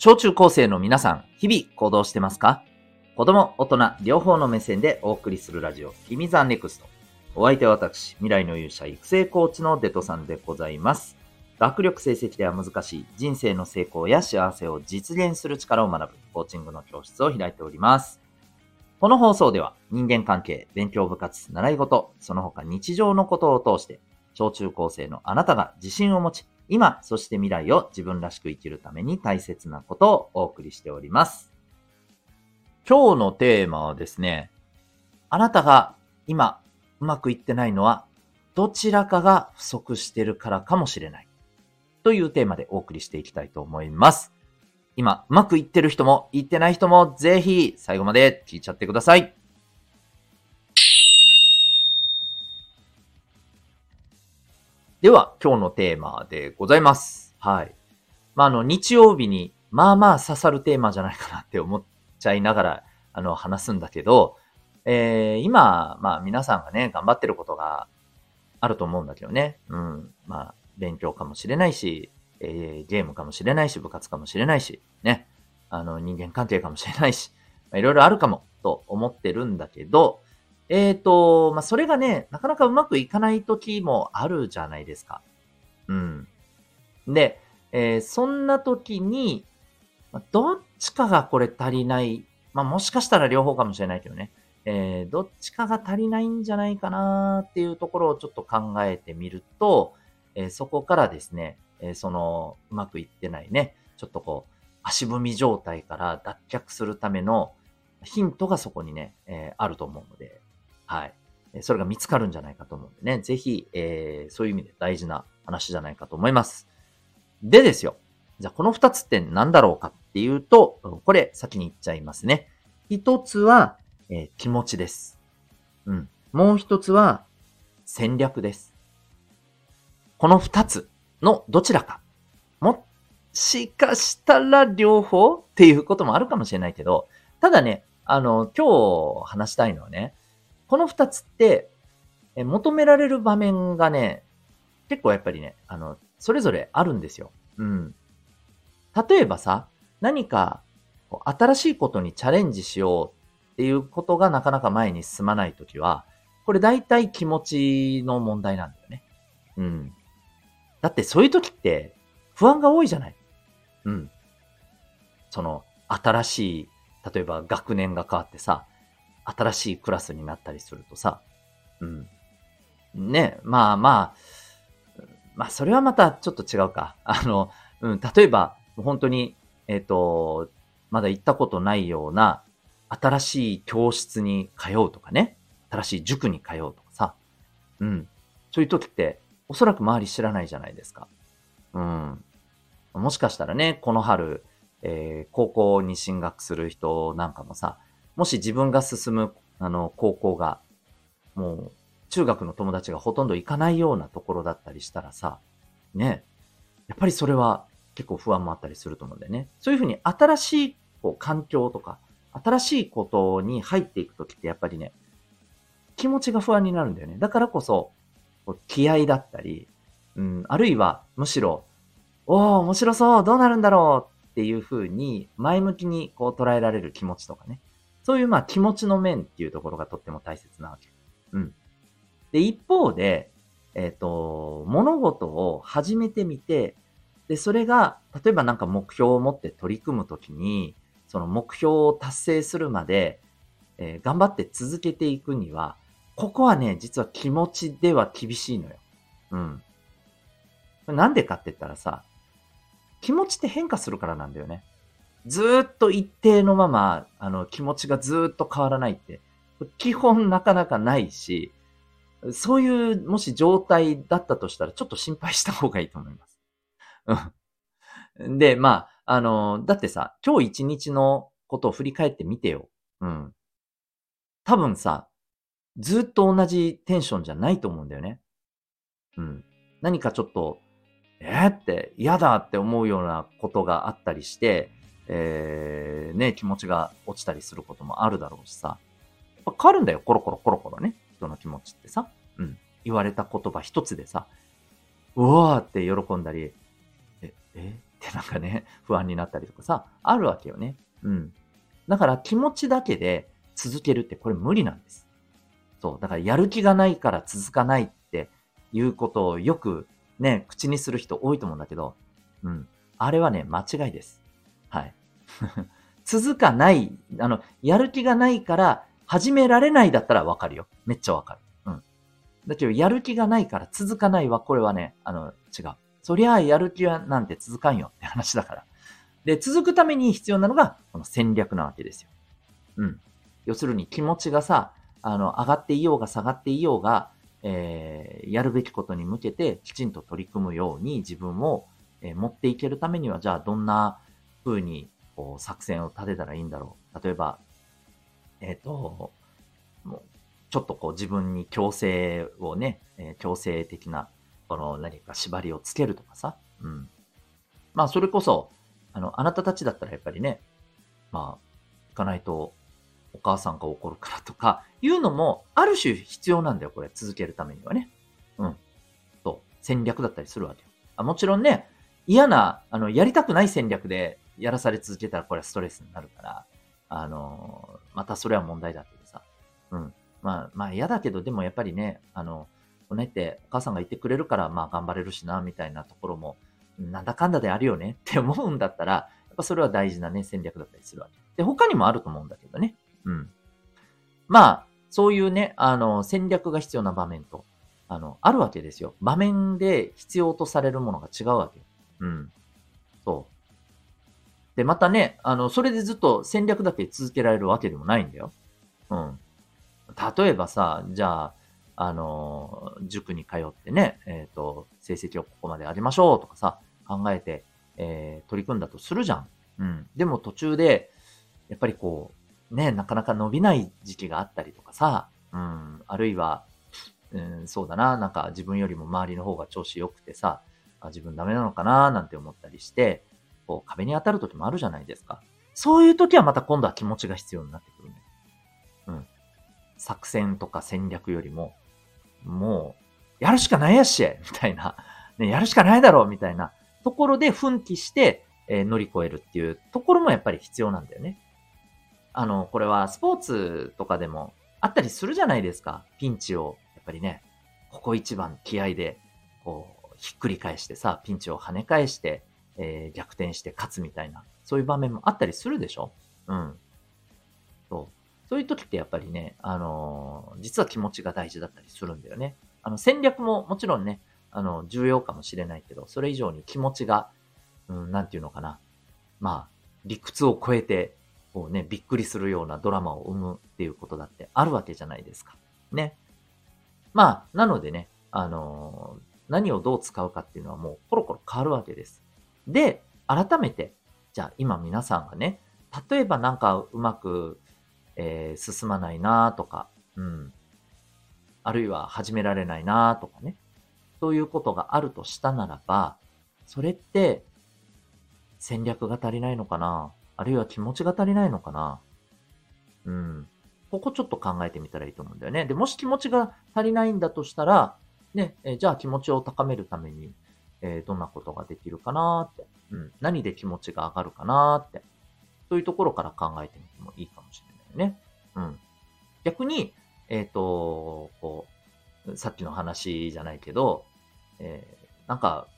小中高生の皆さん、日々行動してますか？子供、大人、両方の目線でお送りするラジオ、君 the NEXT。お相手は私、未来の勇者育成コーチのデトさんでございます。学力成績では難しい人生の成功や幸せを実現する力を学ぶコーチングの教室を開いております。この放送では人間関係、勉強部活、習い事、その他日常のことを通して、小中高生のあなたが自信を持ち、今、そして未来を自分らしく生きるために大切なことをお送りしております。今日のテーマはですね、あなたが今うまくいってないのはどちらかが不足してるからかもしれない。というテーマでお送りしていきたいと思います。今、うまくいってる人もいってない人もぜひ最後まで聞いちゃってください。では、今日のテーマでございます。はい。まあ、あの、日曜日に、まあまあ刺さるテーマじゃないかなって思っちゃいながら、あの、話すんだけど、えー、今、まあ皆さんがね、頑張ってることがあると思うんだけどね。うん。まあ、勉強かもしれないし、えー、ゲームかもしれないし、部活かもしれないし、ね。あの、人間関係かもしれないし、いろいろあるかも、と思ってるんだけど、えーと、まあ、それがね、なかなかうまくいかない時もあるじゃないですか。うん。で、えーそんな時に、どっちかがこれ足りない。まあ、もしかしたら両方かもしれないけどね。えーどっちかが足りないんじゃないかなっていうところをちょっと考えてみると、えーそこからですね、えーその、うまくいってないね、ちょっとこう、足踏み状態から脱却するためのヒントがそこにね、えーあると思うので、はい。それが見つかるんじゃないかと思うんでね、ぜひ、えーそういう意味で大事な話じゃないかと思います。でですよ。じゃあこの二つって何だろうかっていうと、これ先に言っちゃいますね。一つは、えー気持ちです。うん。もう一つは戦略です。この二つのどちらか。もしかしたら両方っていうこともあるかもしれないけど、ただね、あの、今日話したいのはね、この二つって、え求められる場面がね、結構やっぱりね、あの、それぞれあるんですよ。うん。例えばさ、何かこう新しいことにチャレンジしようっていうことがなかなか前に進まないときは、これ大体気持ちの問題なんだよね。うん。だってそういう時って不安が多いじゃない。うん。その、新しい、例えば学年が変わってさ、新しいクラスになったりするとさ、うん。ね、まあまあ、まあそれはまたちょっと違うか。あの、うん、例えば、本当に、えっ、と、まだ行ったことないような、新しい教室に通うとかね、新しい塾に通うとかさ、うん。そういう時って、おそらく周り知らないじゃないですか。うん。もしかしたらね、この春、えー高校に進学する人なんかもさ、もし自分が進む、あの、高校が、もう、中学の友達がほとんど行かないようなところだったりしたらさ、ね、やっぱりそれは結構不安もあったりすると思うんだよね。そういうふうに新しいこう環境とか、新しいことに入っていくときってやっぱりね、気持ちが不安になるんだよね。だからこそ、こう気合だったり、うん、あるいはむしろ、おー、面白そう、どうなるんだろうっていうふうに前向きにこう捉えられる気持ちとかね。そういうまあ気持ちの面っていうところがとっても大切なわけ。うん。で、一方で、えっ、と、物事を始めてみて、で、それが、例えばなんか目標を持って取り組むときに、その目標を達成するまで、えー頑張って続けていくには、ここはね、実は気持ちでは厳しいのよ。うん。なんでかって言ったらさ、気持ちって変化するからなんだよね。ずっと一定のまま、あの、気持ちがずっと変わらないって、基本なかなかないし、そういう、もし状態だったとしたら、ちょっと心配した方がいいと思います。うん。で、まあ、あの、だってさ、今日一日のことを振り返ってみてよ。うん。多分さ、ずっと同じテンションじゃないと思うんだよね。うん。何かちょっと、えー、って嫌だって思うようなことがあったりして、えー、ね、気持ちが落ちたりすることもあるだろうしさ。やっぱ変わるんだよ、コロコロコロコロね。人の気持ちってさ。うん。言われた言葉一つでさ、うわーって喜んだり、え、え、ってなんかね、不安になったりとかさ、あるわけよね。うん。だから気持ちだけで続けるってこれ無理なんです。そう。だからやる気がないから続かないっていうことをよくね、口にする人多いと思うんだけど、うん。あれはね、間違いです。はい。続かない、あの、やる気がないから始められないだったらわかるよ。めっちゃわかる。うん。だけど、やる気がないから続かないは、これはね、あの、違う。そりゃあ、やる気はなんて続かんよって話だから。で、続くために必要なのが、この戦略なわけですよ。うん。要するに気持ちがさ、あの、上がっていようが下がっていようが、えー、やるべきことに向けてきちんと取り組むように自分を、えー、持っていけるためには、じゃあどんな風にこう作戦を立てたらいいんだろう。例えば、えっ、ー、と、もうちょっとこう自分に強制をね、え強制的な、この何か縛りをつけるとかさ。うん。まあそれこそ、あの、あなたたちだったらやっぱりね、まあ、行かないとお母さんが怒るからとか、いうのも、ある種必要なんだよ、これ。続けるためにはね。うん。そう。戦略だったりするわけよ。あもちろんね、嫌な、あの、やりたくない戦略でやらされ続けたら、これはストレスになるから、あの、またそれは問題だけどさ。うん。まあ、まあ嫌だけど、でもやっぱりね、あの、こねってお母さんが言ってくれるから、まあ頑張れるしな、みたいなところも、なんだかんだであるよね って思うんだったら、やっぱそれは大事なね、戦略だったりするわけ。で、他にもあると思うんだけどね。うん。まあ、そういうね、あの、戦略が必要な場面と、あの、あるわけですよ。場面で必要とされるものが違うわけ。うん。そう。で、またね、あの、それでずっと戦略だけ続けられるわけでもないんだよ。うん。例えばさ、じゃあ、あの、塾に通ってね、えっ、ー、と、成績をここまで上げましょうとかさ、考えて、えー、取り組んだとするじゃん。うん。でも途中で、やっぱりこう、ね、なかなか伸びない時期があったりとかさ、うん、あるいは、うん、そうだな、なんか自分よりも周りの方が調子良くてさ、あ自分ダメなのかな、なんて思ったりして、こう壁に当たる時もあるじゃないですか。そういう時はまた今度は気持ちが必要になってくるね。うん。作戦とか戦略よりも、もう、やるしかないやし、みたいな、ね、やるしかないだろう、みたいなところで奮起して、えー、乗り越えるっていうところもやっぱり必要なんだよね。あの、これはスポーツとかでもあったりするじゃないですか。ピンチを、やっぱりね、ここ一番気合で、こう、ひっくり返してさ、ピンチを跳ね返して、えー、逆転して勝つみたいな、そういう場面もあったりするでしょ？うん。そう。そういう時ってやっぱりね、あのー、実は気持ちが大事だったりするんだよね。あの、戦略ももちろんね、あの、重要かもしれないけど、それ以上に気持ちが、うん、なんていうのかな。まあ、理屈を超えて、こうね、びっくりするようなドラマを生むっていうことだってあるわけじゃないですか。ね。まあ、なのでね、あのー、何をどう使うかっていうのはもうコロコロ変わるわけです。で、改めて、じゃあ今皆さんがね、例えばなんかうまく、えー、進まないなとか、うん。あるいは始められないなとかね。そういうことがあるとしたならば、それって戦略が足りないのかな？あるいは気持ちが足りないのかな？うん。ここちょっと考えてみたらいいと思うんだよね。で、もし気持ちが足りないんだとしたら、ね、えじゃあ気持ちを高めるために、えー、どんなことができるかなって、うん。何で気持ちが上がるかなって。そういうところから考えてみてもいいかもしれないね。うん。逆に、えっ、ー、と、こう、さっきの話じゃないけど、えー、なんか、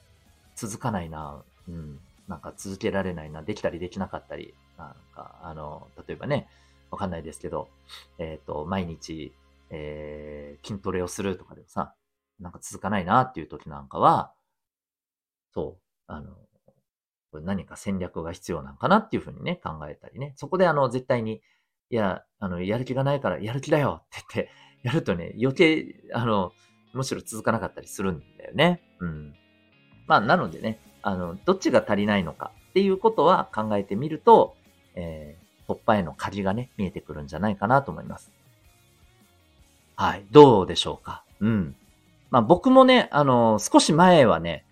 続かないな、うん、なんか続けられないな、できたりできなかったり、なんか、あの、例えばね、わかんないですけど、えっ、ー、と、毎日、えー、筋トレをするとかでもさ、なんか続かないなっていう時なんかは、そう、あの、これ何か戦略が必要なんかなっていうふうにね、考えたりね。そこであの、絶対に、いや、あの、やる気がないからやる気だよって言って、やるとね、余計、あの、むしろ続かなかったりするんだよね。うん。まあ、なのでね、あの、どっちが足りないのかっていうことは考えてみると、えー、突破への鍵がね、見えてくるんじゃないかなと思います。はい。どうでしょうかうん。まあ僕もね、あの、少し前はね、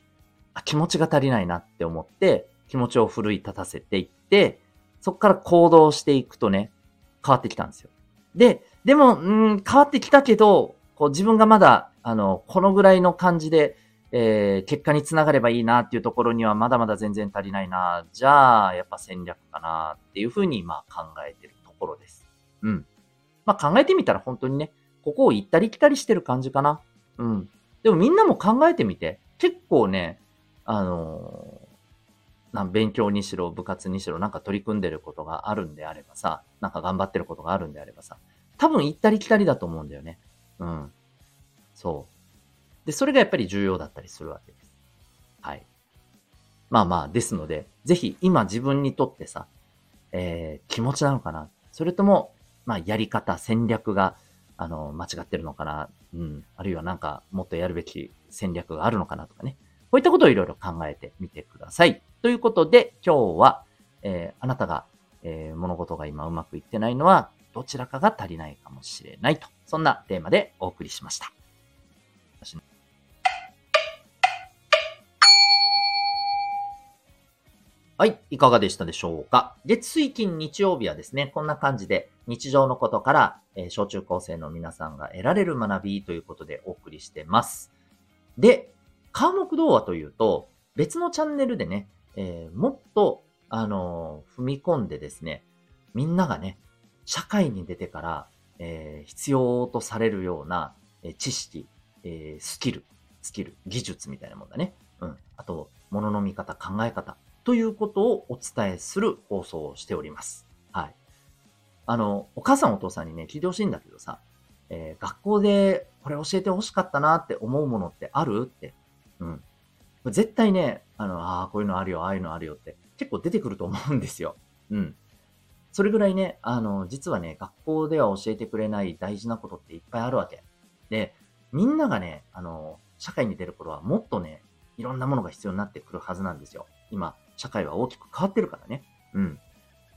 気持ちが足りないなって思って、気持ちを奮い立たせていって、そこから行動していくとね、変わってきたんですよ。で、でも、うん、変わってきたけど、こう自分がまだ、あの、このぐらいの感じで、えー、結果につながればいいなっていうところにはまだまだ全然足りないな。じゃあ、やっぱ戦略かなっていうふうに、まあ考えてるところです。うん。まあ考えてみたら本当にね、ここを行ったり来たりしてる感じかな。うん。でもみんなも考えてみて、結構ね、あの、な勉強にしろ、部活にしろ、なんか取り組んでることがあるんであればさ、なんか頑張ってることがあるんであればさ、多分行ったり来たりだと思うんだよね。うん。そう。で、それがやっぱり重要だったりするわけです。はい。まあまあ、ですので、ぜひ今自分にとってさ、えー、気持ちなのかなそれとも、まあ、やり方、戦略が、あの、間違ってるのかなうん。あるいはなんか、もっとやるべき戦略があるのかなとかね。こういったことをいろいろ考えてみてください。ということで、今日は、えー、あなたが、えー、物事が今うまくいってないのは、どちらかが足りないかもしれないと。そんなテーマでお送りしました。はい。いかがでしたでしょうか？月水金日曜日はですね、こんな感じで日常のことから、えー、小中高生の皆さんが得られる学びということでお送りしてます。で、科目童話というと、別のチャンネルでね、えー、もっと、あのー、踏み込んでですね、みんながね、社会に出てから、えー、必要とされるような、え知識、えスキル、スキル、技術みたいなもんだね。うん。あと、物の見方、考え方。ということをお伝えする放送をしております。はい。あの、お母さんお父さんにね、聞いてほしいんだけどさ、えー、学校でこれ教えてほしかったなって思うものってあるって。うん。絶対ね、あの、ああ、こういうのあるよ、ああいうのあるよって結構出てくると思うんですよ。うん。それぐらいね、あの、実はね、学校では教えてくれない大事なことっていっぱいあるわけ。で、みんながね、あの、社会に出る頃はもっとね、いろんなものが必要になってくるはずなんですよ。今、社会は大きく変わってるからね。うん。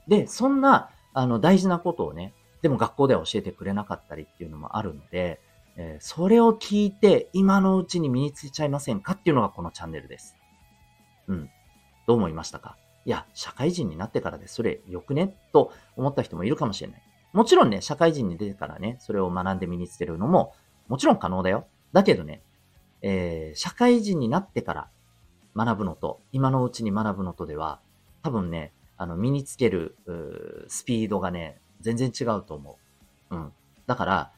で、そんな、あの、大事なことをね、でも学校では教えてくれなかったりっていうのもあるので、えー、それを聞いて今のうちに身についちゃいませんかっていうのがこのチャンネルです。うん。どう思いましたか？いや、社会人になってからでそれよくね？と思った人もいるかもしれない。もちろんね、社会人に出てからね、それを学んで身につけるのも、もちろん可能だよ。だけどね、えー、社会人になってから学ぶのと、今のうちに学ぶのとでは、多分ね、あの、身につける、スピードがね、全然違うと思う。うん。だから、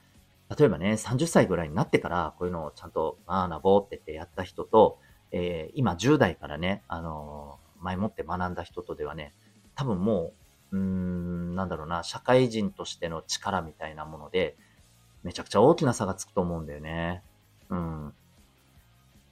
例えばね、30歳ぐらいになってから、こういうのをちゃんと、まあ、なぼーって言ってやった人と、えー、今10代からね、あのー、前もって学んだ人とではね、多分もう、うーん、なんだろうな、社会人としての力みたいなもので、めちゃくちゃ大きな差がつくと思うんだよね。うん。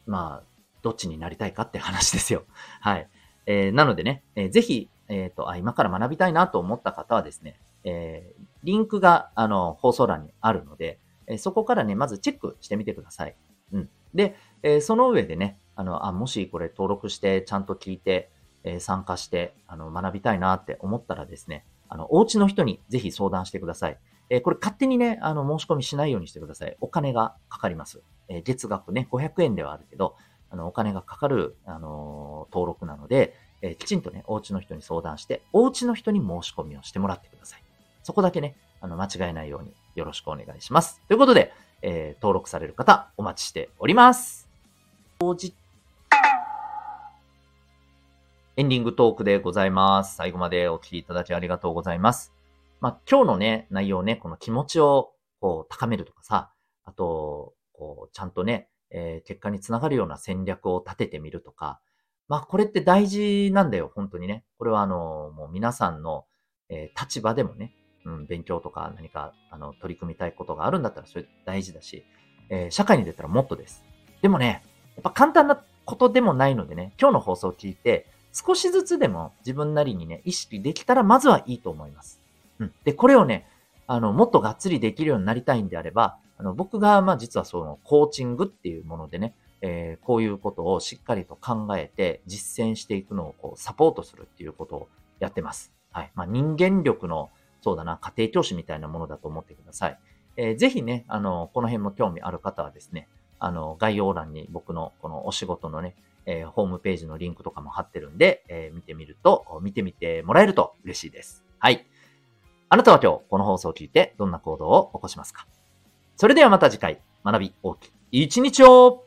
まあ、どっちになりたいかって話ですよ。はい。えー、なのでね、えー、ぜひ、えっ、ー、とあ、今から学びたいなと思った方はですね、えー、リンクが、あの、放送欄にあるので、え、そこからね、まずチェックしてみてください。うん。で、え、その上でね、あの、あ、もしこれ登録して、ちゃんと聞いて、え、参加して、あの、学びたいなって思ったらですね、あの、お家の人にぜひ相談してください。え、これ勝手にね、あの、申し込みしないようにしてください。お金がかかります。え、月額ね、500円ではあるけど、あの、お金がかかる、あの、登録なので、え、きちんとね、お家の人に相談して、お家の人に申し込みをしてもらってください。そこだけね、あの、間違えないようによろしくお願いします。ということで、えー、登録される方、お待ちしております。エンディングトークでございます。最後までお聴きいただきありがとうございます。まあ、今日のね、内容ね、この気持ちをこう高めるとかさ、あと、こう、ちゃんとね、えー、結果につながるような戦略を立ててみるとか、まあこれって大事なんだよ、本当にね。これはあの、もう皆さんの、えー、立場でもね、うん、勉強とか何かあの取り組みたいことがあるんだったらそれ大事だし、えー、社会に出たらもっとです。でもね、やっぱ簡単なことでもないのでね、今日の放送を聞いて、少しずつでも自分なりにね、意識できたらまずはいいと思います。うん。で、これをね、あの、もっとがっつりできるようになりたいんであれば、あの、僕が、まあ実はその、コーチングっていうものでね、えー、こういうことをしっかりと考えて実践していくのをこうサポートするっていうことをやってます。はい。まあ人間力の、そうだな、家庭教師みたいなものだと思ってください。えー、ぜひね、あの、この辺も興味ある方はですね、あの、概要欄に僕のこのお仕事のね、えー、ホームページのリンクとかも貼ってるんで、えー、見てみると、見てみてもらえると嬉しいです。はい。あなたは今日この放送を聞いてどんな行動を起こしますか？それではまた次回、学び大きい一日を